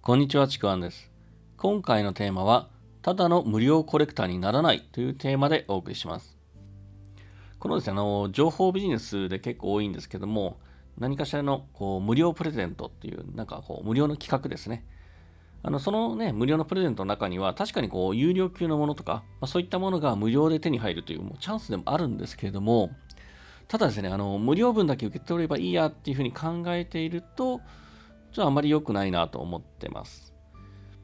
こんにちは、ちくわんです。今回のテーマは、ただの無料コレクターにならないというテーマでお送りします。このですね、あの、情報ビジネスで結構多いんですけども、何かしらのこう無料プレゼントっていう、なんかこう無料の企画ですね。あの、そのね、無料のプレゼントの中には、確かにこう、有料級のものとか、まあ、そういったものが無料で手に入るというもうチャンスでもあるんですけれども、ただですね、あの、無料分だけ受け取ればいいやっていうふうに考えていると、ちょっとあまり良くないなと思ってます。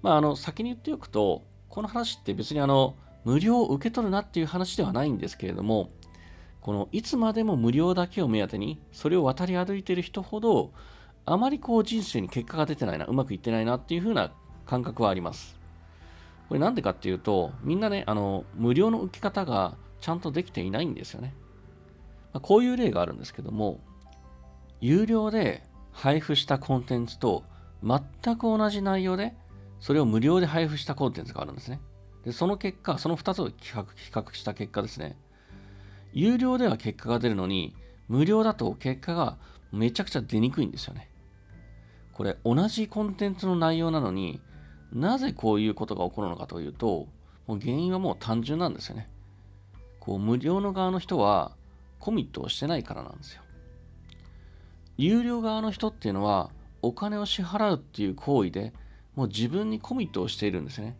まあ、あの、先に言っておくと、この話って別にあの、無料を受け取るなっていう話ではないんですけれども、このいつまでも無料だけを目当てに、それを渡り歩いている人ほど、あまりこう人生に結果が出てないな、うまくいってないなっていう風な感覚はあります。これなんでかっていうと、みんなね、あの、無料の受け方がちゃんとできていないんですよね。まあ、こういう例があるんですけども、有料で配布したコンテンツと全く同じ内容で、それを無料で配布したコンテンツがあるんですね。で、その結果、その2つを比較比較した結果ですね、有料では結果が出るのに、無料だと結果がめちゃくちゃ出にくいんですよね。これ、同じコンテンツの内容なのに、なぜこういうことが起こるのかというと、もう原因はもう単純なんですよね。こう無料の側の人はコミットをしてないからなんですよ。有料側の人っていうのはお金を支払うっていう行為でもう自分にコミットをしているんですね。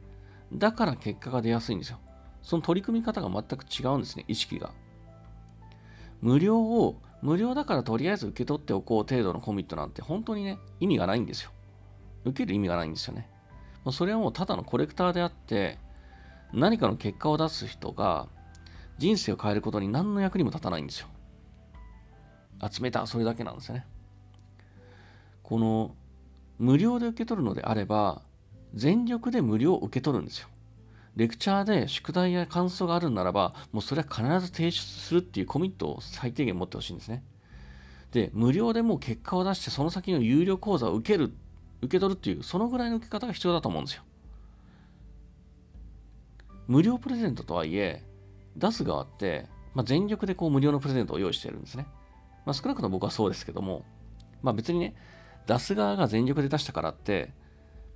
だから結果が出やすいんですよ。その取り組み方が全く違うんですね、意識が。無料を、無料だからとりあえず受け取っておこう程度のコミットなんて本当にね、意味がないんですよ。受ける意味がないんですよね。もうそれはもうただのコレクターであって、何かの結果を出す人が人生を変えることに何の役にも立たないんですよ。集めた、それだけなんですよね。この無料で受け取るのであれば、全力で無料を受け取るんですよ。レクチャーで宿題や感想があるならば、もうそれは必ず提出するっていうコミットを最低限持ってほしいんですね。で、無料でもう結果を出して、その先の有料講座を受ける、受け取るっていう、そのぐらいの受け方が必要だと思うんですよ。無料プレゼントとはいえ、出す側って、まあ、全力でこう無料のプレゼントを用意してるんですね。まあ、少なくとも僕はそうですけども、まあ、別にね、出す側が全力で出したからって、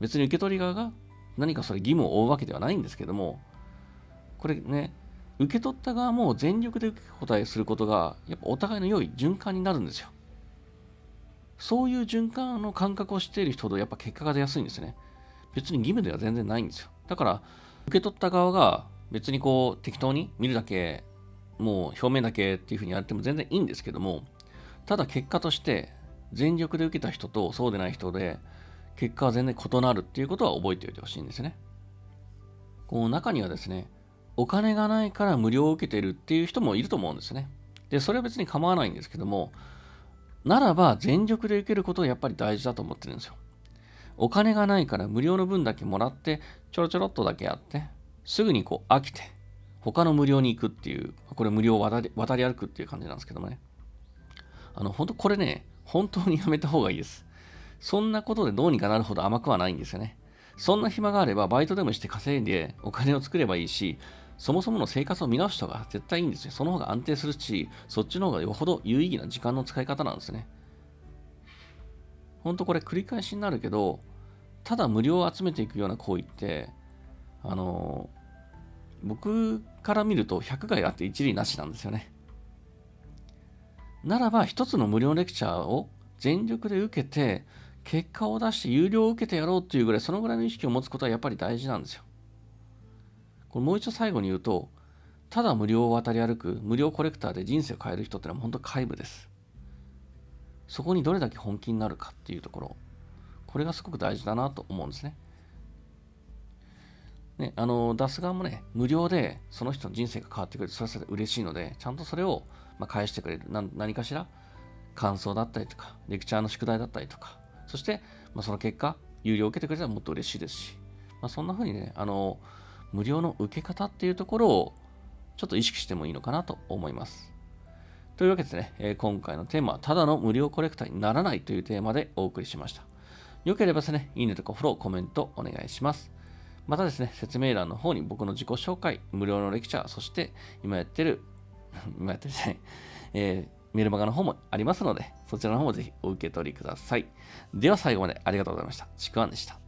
別に受け取り側が何かそれ義務を負うわけではないんですけども、これね、受け取った側も全力で受け答えすることが、やっぱお互いの良い循環になるんですよ。そういう循環の感覚を知っている人ほどやっぱ結果が出やすいんですね。別に義務では全然ないんですよ。だから、受け取った側が別にこう適当に見るだけ、もう表面だけっていうふうにやっても全然いいんですけども、ただ結果として全力で受けた人とそうでない人で結果は全然異なるっていうことは覚えておいてほしいんですね。この中にはですね、お金がないから無料を受けてるっていう人もいると思うんですね。で、それは別に構わないんですけども、ならば全力で受けることはやっぱり大事だと思ってるんですよ。お金がないから無料の分だけもらって、ちょろちょろっとだけやって、すぐにこう飽きて、他の無料に行くっていう、これ無料を渡り渡り歩くっていう感じなんですけどもね。あの、本当これね、本当にやめた方がいいです。そんなことでどうにかなるほど甘くはないんですよね。そんな暇があればバイトでもして稼いでお金を作ればいいし、そもそもの生活を見直した方が絶対いいんですよ。その方が安定するし、そっちの方がよほど有意義な時間の使い方なんですね。ほんとこれ繰り返しになるけど、ただ無料を集めていくような行為って、あの僕から見ると100害あって一理なしなんですよね。ならば一つの無料レクチャーを全力で受けて、結果を出して有料を受けてやろうっていうぐらい、そのぐらいの意識を持つことはやっぱり大事なんですよ。これもう一度最後に言うと、ただ無料を渡り歩く無料コレクターで人生を変える人ってのは本当皆無です。そこにどれだけ本気になるかっていうところ、これがすごく大事だなと思うんですね。ね、あの、出す側もね、無料でその人の人生が変わってくれるそれはそれで嬉しいので、ちゃんとそれを、ま返してくれる。何かしら？感想だったりとか、レクチャーの宿題だったりとか、そして、まあ、その結果、有料を受けてくれたらもっと嬉しいですし、まあ、そんな風にね、あの、無料の受け方っていうところをちょっと意識してもいいのかなと思います。というわけでね、え、今回のテーマは、ただの無料コレクターにならないというテーマでお送りしました。よければですね、いいねとかフォロー、コメントお願いします。またですね、説明欄の方に僕の自己紹介、無料のレクチャー、そして今やってる、今やってるじゃない、えーメルマガの方もありますので、そちらの方もぜひお受け取りください。では最後までありがとうございました。ちくわんでした。